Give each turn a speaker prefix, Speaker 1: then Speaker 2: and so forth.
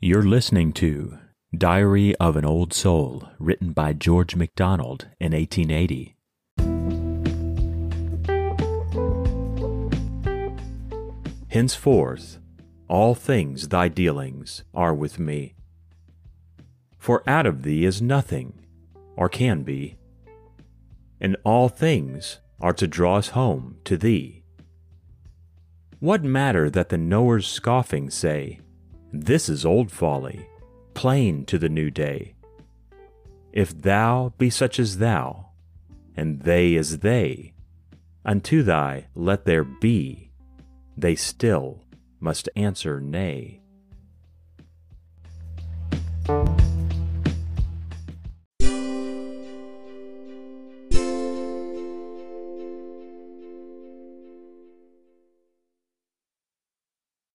Speaker 1: You're listening to Diary of an Old Soul, written by George MacDonald in 1880. Henceforth, all things thy dealings are with me. For out of thee is nothing, or can be, and all things are to draw us home to thee. What matter that the knowers scoffing say, This is old folly, plain to the new day? If thou be such as thou, and they as they, unto thy let there be, they still must answer nay.